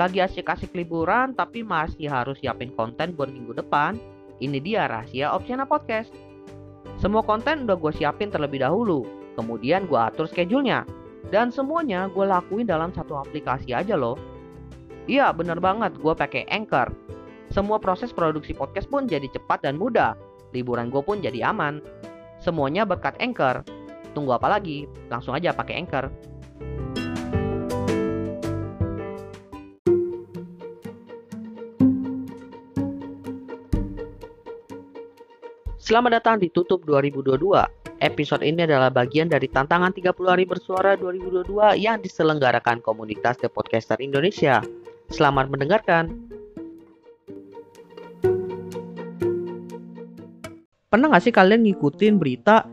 Lagi asik-asik liburan tapi masih harus siapin konten buat minggu depan? Ini dia rahasia Opsiana Podcast. Semua konten udah gue siapin terlebih dahulu, kemudian gue atur schedule-nya. Dan semuanya gue lakuin dalam satu aplikasi aja loh. Iya bener banget, gue pakai Anchor. Semua proses produksi podcast pun jadi cepat dan mudah. Liburan gue pun jadi aman. Semuanya berkat Anchor. Tunggu apa lagi? Langsung aja pakai Anchor. Selamat datang di Tutup 2022. Episode ini adalah bagian dari tantangan 30 hari bersuara 2022 yang diselenggarakan komunitas The Podcaster Indonesia. Selamat mendengarkan. Pernah nggak sih kalian ngikutin berita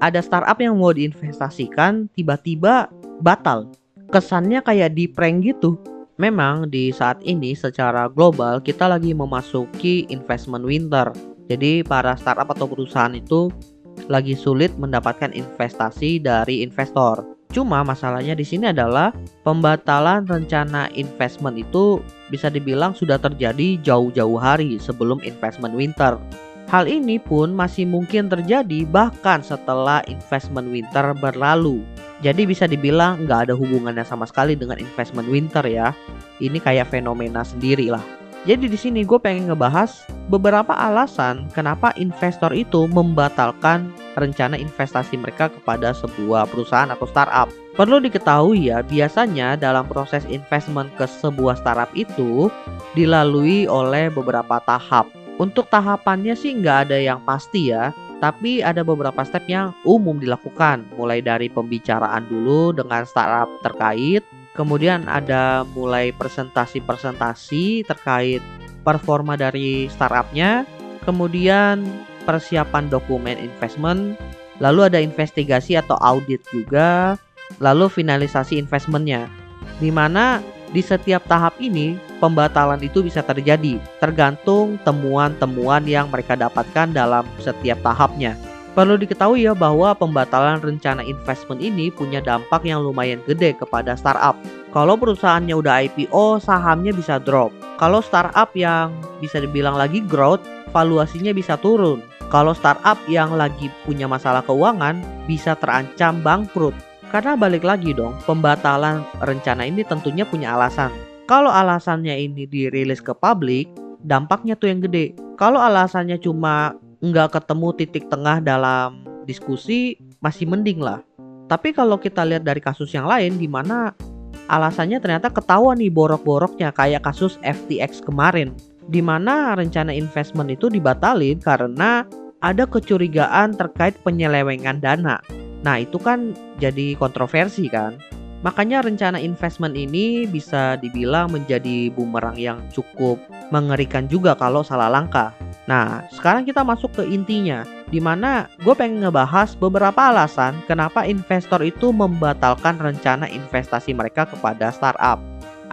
ada startup yang mau diinvestasikan tiba-tiba batal? Kesannya kayak di prank gitu. Memang di saat ini secara global kita lagi memasuki investment winter jadi para startup atau perusahaan itu lagi sulit mendapatkan investasi dari investor. Cuma masalahnya di sini adalah pembatalan rencana investment itu bisa dibilang sudah terjadi jauh-jauh hari sebelum investment winter. Hal ini pun masih mungkin terjadi bahkan setelah investment winter berlalu. Jadi bisa dibilang nggak ada hubungannya sama sekali dengan investment winter ya. Ini kayak fenomena sendiri lah. Jadi di sini gue pengen ngebahas beberapa alasan kenapa investor itu membatalkan rencana investasi mereka kepada sebuah perusahaan atau startup. Perlu diketahui ya, biasanya dalam proses investment ke sebuah startup itu dilalui oleh beberapa tahap. Untuk tahapannya sih nggak ada yang pasti ya, tapi ada beberapa step yang umum dilakukan, mulai dari pembicaraan dulu dengan startup terkait, Kemudian ada mulai presentasi-presentasi terkait performa dari startupnya, kemudian persiapan dokumen investment, lalu ada investigasi atau audit juga, lalu finalisasi investmentnya. Di mana di setiap tahap ini pembatalan itu bisa terjadi tergantung temuan-temuan yang mereka dapatkan dalam setiap tahapnya. Perlu diketahui ya bahwa pembatalan rencana investment ini punya dampak yang lumayan gede kepada startup. Kalau perusahaannya udah IPO, sahamnya bisa drop. Kalau startup yang bisa dibilang lagi growth, valuasinya bisa turun. Kalau startup yang lagi punya masalah keuangan, bisa terancam bangkrut. Karena balik lagi dong, pembatalan rencana ini tentunya punya alasan. Kalau alasannya ini dirilis ke publik, dampaknya tuh yang gede. Kalau alasannya cuma nggak ketemu titik tengah dalam diskusi masih mending lah. Tapi kalau kita lihat dari kasus yang lain di mana alasannya ternyata ketahuan nih borok-boroknya kayak kasus FTX kemarin di mana rencana investment itu dibatalin karena ada kecurigaan terkait penyelewengan dana. Nah, itu kan jadi kontroversi kan. Makanya rencana investment ini bisa dibilang menjadi bumerang yang cukup mengerikan juga kalau salah langkah. Nah, sekarang kita masuk ke intinya, di mana gue pengen ngebahas beberapa alasan kenapa investor itu membatalkan rencana investasi mereka kepada startup.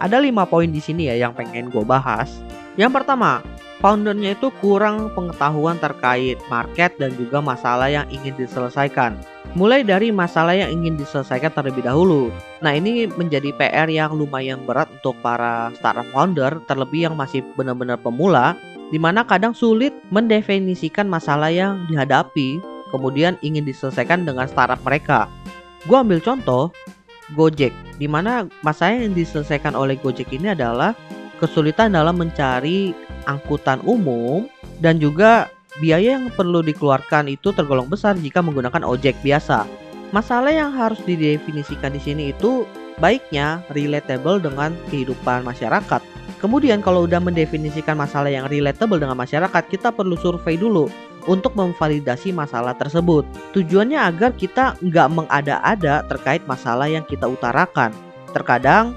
Ada lima poin di sini ya yang pengen gue bahas. Yang pertama, foundernya itu kurang pengetahuan terkait market dan juga masalah yang ingin diselesaikan. Mulai dari masalah yang ingin diselesaikan terlebih dahulu. Nah ini menjadi PR yang lumayan berat untuk para startup founder, terlebih yang masih benar-benar pemula di mana kadang sulit mendefinisikan masalah yang dihadapi, kemudian ingin diselesaikan dengan startup mereka. Gue ambil contoh Gojek, di mana masalah yang diselesaikan oleh Gojek ini adalah kesulitan dalam mencari angkutan umum dan juga biaya yang perlu dikeluarkan itu tergolong besar jika menggunakan ojek biasa. Masalah yang harus didefinisikan di sini itu baiknya relatable dengan kehidupan masyarakat Kemudian kalau udah mendefinisikan masalah yang relatable dengan masyarakat, kita perlu survei dulu untuk memvalidasi masalah tersebut. Tujuannya agar kita nggak mengada-ada terkait masalah yang kita utarakan. Terkadang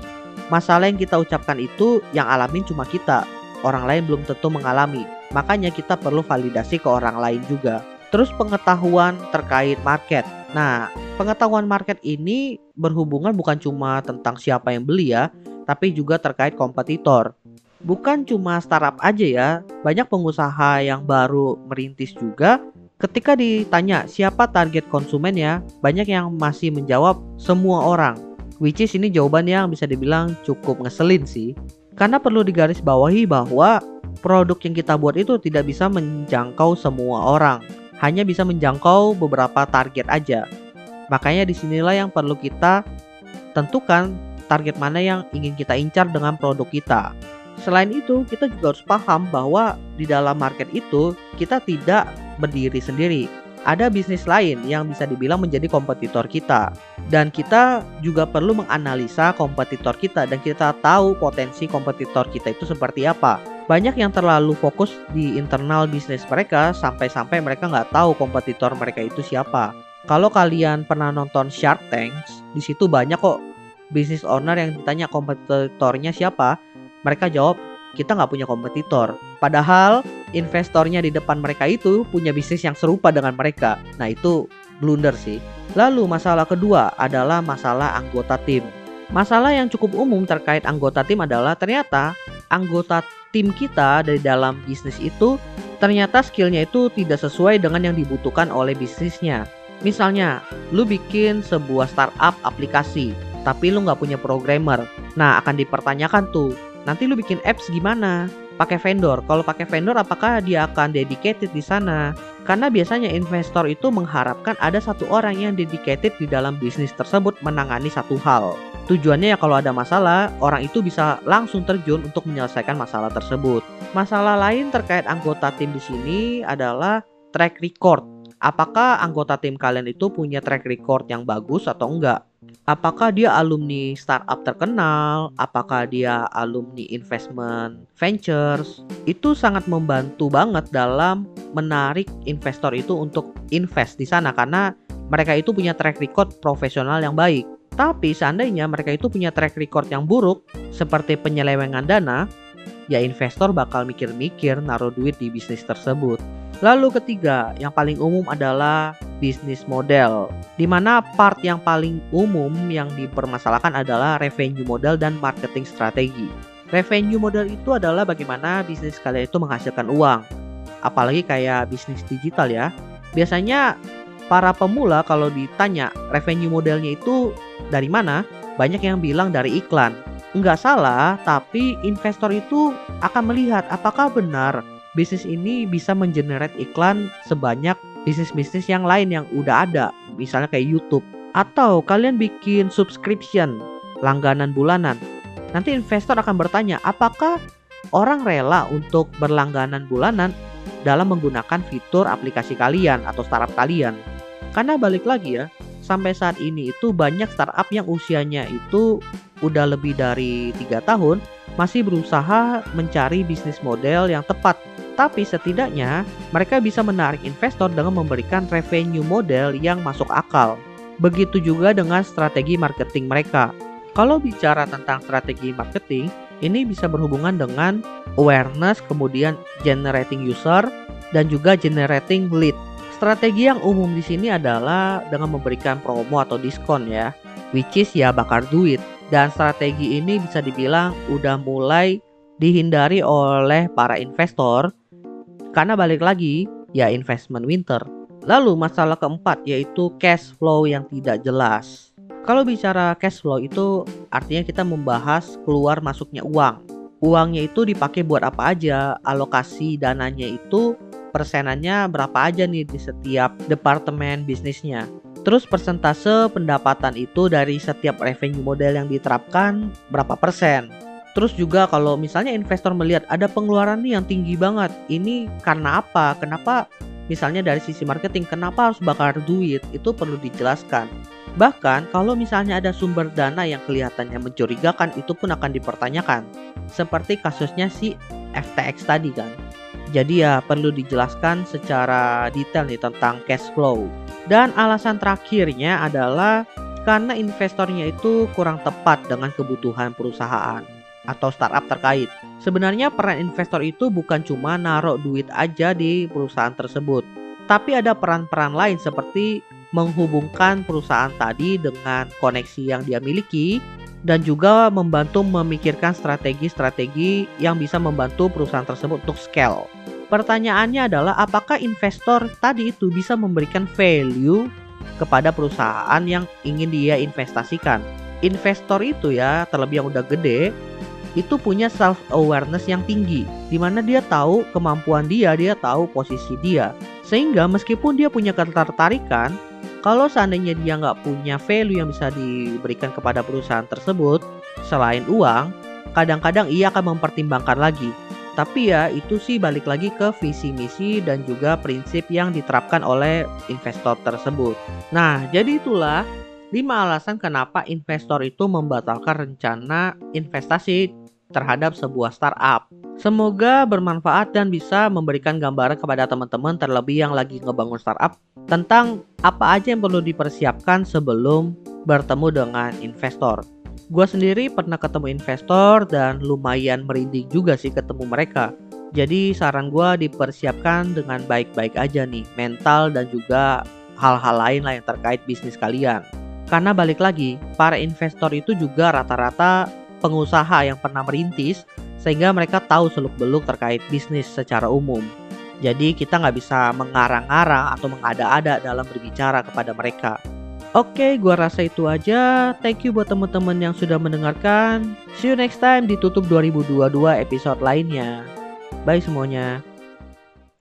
masalah yang kita ucapkan itu yang alamin cuma kita, orang lain belum tentu mengalami. Makanya kita perlu validasi ke orang lain juga. Terus pengetahuan terkait market. Nah, pengetahuan market ini berhubungan bukan cuma tentang siapa yang beli ya, tapi juga terkait kompetitor. Bukan cuma startup aja ya, banyak pengusaha yang baru merintis juga. Ketika ditanya siapa target konsumen ya, banyak yang masih menjawab semua orang. Which is ini jawaban yang bisa dibilang cukup ngeselin sih. Karena perlu digarisbawahi bahwa produk yang kita buat itu tidak bisa menjangkau semua orang, hanya bisa menjangkau beberapa target aja. Makanya di sinilah yang perlu kita tentukan target mana yang ingin kita incar dengan produk kita. Selain itu, kita juga harus paham bahwa di dalam market itu kita tidak berdiri sendiri. Ada bisnis lain yang bisa dibilang menjadi kompetitor kita. Dan kita juga perlu menganalisa kompetitor kita dan kita tahu potensi kompetitor kita itu seperti apa. Banyak yang terlalu fokus di internal bisnis mereka sampai-sampai mereka nggak tahu kompetitor mereka itu siapa. Kalau kalian pernah nonton Shark Tanks, di situ banyak kok bisnis owner yang ditanya kompetitornya siapa, mereka jawab kita nggak punya kompetitor. Padahal investornya di depan mereka itu punya bisnis yang serupa dengan mereka. Nah itu blunder sih. Lalu masalah kedua adalah masalah anggota tim. Masalah yang cukup umum terkait anggota tim adalah ternyata anggota tim kita dari dalam bisnis itu ternyata skillnya itu tidak sesuai dengan yang dibutuhkan oleh bisnisnya. Misalnya, lu bikin sebuah startup aplikasi, tapi lu nggak punya programmer. Nah, akan dipertanyakan tuh, nanti lu bikin apps gimana? Pakai vendor. Kalau pakai vendor, apakah dia akan dedicated di sana? Karena biasanya investor itu mengharapkan ada satu orang yang dedicated di dalam bisnis tersebut menangani satu hal. Tujuannya ya kalau ada masalah, orang itu bisa langsung terjun untuk menyelesaikan masalah tersebut. Masalah lain terkait anggota tim di sini adalah track record. Apakah anggota tim kalian itu punya track record yang bagus atau enggak? Apakah dia alumni startup terkenal? Apakah dia alumni investment ventures? Itu sangat membantu banget dalam menarik investor itu untuk invest di sana karena mereka itu punya track record profesional yang baik. Tapi seandainya mereka itu punya track record yang buruk, seperti penyelewengan dana, ya investor bakal mikir-mikir naruh duit di bisnis tersebut. Lalu ketiga, yang paling umum adalah bisnis model. Di mana part yang paling umum yang dipermasalahkan adalah revenue model dan marketing strategi. Revenue model itu adalah bagaimana bisnis kalian itu menghasilkan uang. Apalagi kayak bisnis digital ya. Biasanya para pemula kalau ditanya revenue modelnya itu dari mana, banyak yang bilang dari iklan. Enggak salah, tapi investor itu akan melihat apakah benar bisnis ini bisa mengenerate iklan sebanyak bisnis-bisnis yang lain yang udah ada, misalnya kayak YouTube. Atau kalian bikin subscription, langganan bulanan. Nanti investor akan bertanya, apakah orang rela untuk berlangganan bulanan dalam menggunakan fitur aplikasi kalian atau startup kalian? Karena balik lagi ya, sampai saat ini itu banyak startup yang usianya itu udah lebih dari tiga tahun masih berusaha mencari bisnis model yang tepat. Tapi setidaknya mereka bisa menarik investor dengan memberikan revenue model yang masuk akal. Begitu juga dengan strategi marketing mereka. Kalau bicara tentang strategi marketing, ini bisa berhubungan dengan awareness, kemudian generating user, dan juga generating lead. Strategi yang umum di sini adalah dengan memberikan promo atau diskon ya, which is ya bakar duit. Dan strategi ini bisa dibilang udah mulai dihindari oleh para investor karena balik lagi ya investment winter. Lalu masalah keempat yaitu cash flow yang tidak jelas. Kalau bicara cash flow itu artinya kita membahas keluar masuknya uang. Uangnya itu dipakai buat apa aja, alokasi dananya itu persenannya berapa aja nih di setiap departemen bisnisnya. Terus persentase pendapatan itu dari setiap revenue model yang diterapkan berapa persen. Terus juga kalau misalnya investor melihat ada pengeluaran nih yang tinggi banget, ini karena apa? Kenapa misalnya dari sisi marketing kenapa harus bakar duit? Itu perlu dijelaskan. Bahkan kalau misalnya ada sumber dana yang kelihatannya mencurigakan itu pun akan dipertanyakan. Seperti kasusnya si FTX tadi kan. Jadi ya perlu dijelaskan secara detail nih tentang cash flow. Dan alasan terakhirnya adalah karena investornya itu kurang tepat dengan kebutuhan perusahaan atau startup terkait. Sebenarnya peran investor itu bukan cuma naruh duit aja di perusahaan tersebut, tapi ada peran-peran lain seperti menghubungkan perusahaan tadi dengan koneksi yang dia miliki dan juga membantu memikirkan strategi-strategi yang bisa membantu perusahaan tersebut untuk scale. Pertanyaannya adalah apakah investor tadi itu bisa memberikan value kepada perusahaan yang ingin dia investasikan. Investor itu ya, terlebih yang udah gede, itu punya self awareness yang tinggi di mana dia tahu kemampuan dia, dia tahu posisi dia. Sehingga meskipun dia punya ketertarikan, kalau seandainya dia nggak punya value yang bisa diberikan kepada perusahaan tersebut selain uang, kadang-kadang ia akan mempertimbangkan lagi. Tapi ya itu sih balik lagi ke visi misi dan juga prinsip yang diterapkan oleh investor tersebut. Nah, jadi itulah 5 alasan kenapa investor itu membatalkan rencana investasi terhadap sebuah startup. Semoga bermanfaat dan bisa memberikan gambaran kepada teman-teman terlebih yang lagi ngebangun startup tentang apa aja yang perlu dipersiapkan sebelum bertemu dengan investor. Gua sendiri pernah ketemu investor dan lumayan merinding juga sih ketemu mereka. Jadi saran gua dipersiapkan dengan baik-baik aja nih mental dan juga hal-hal lain lah yang terkait bisnis kalian. Karena balik lagi, para investor itu juga rata-rata pengusaha yang pernah merintis sehingga mereka tahu seluk-beluk terkait bisnis secara umum. Jadi kita nggak bisa mengarang-arang atau mengada-ada dalam berbicara kepada mereka. Oke, gua rasa itu aja. Thank you buat teman-teman yang sudah mendengarkan. See you next time di Tutup 2022 episode lainnya. Bye semuanya.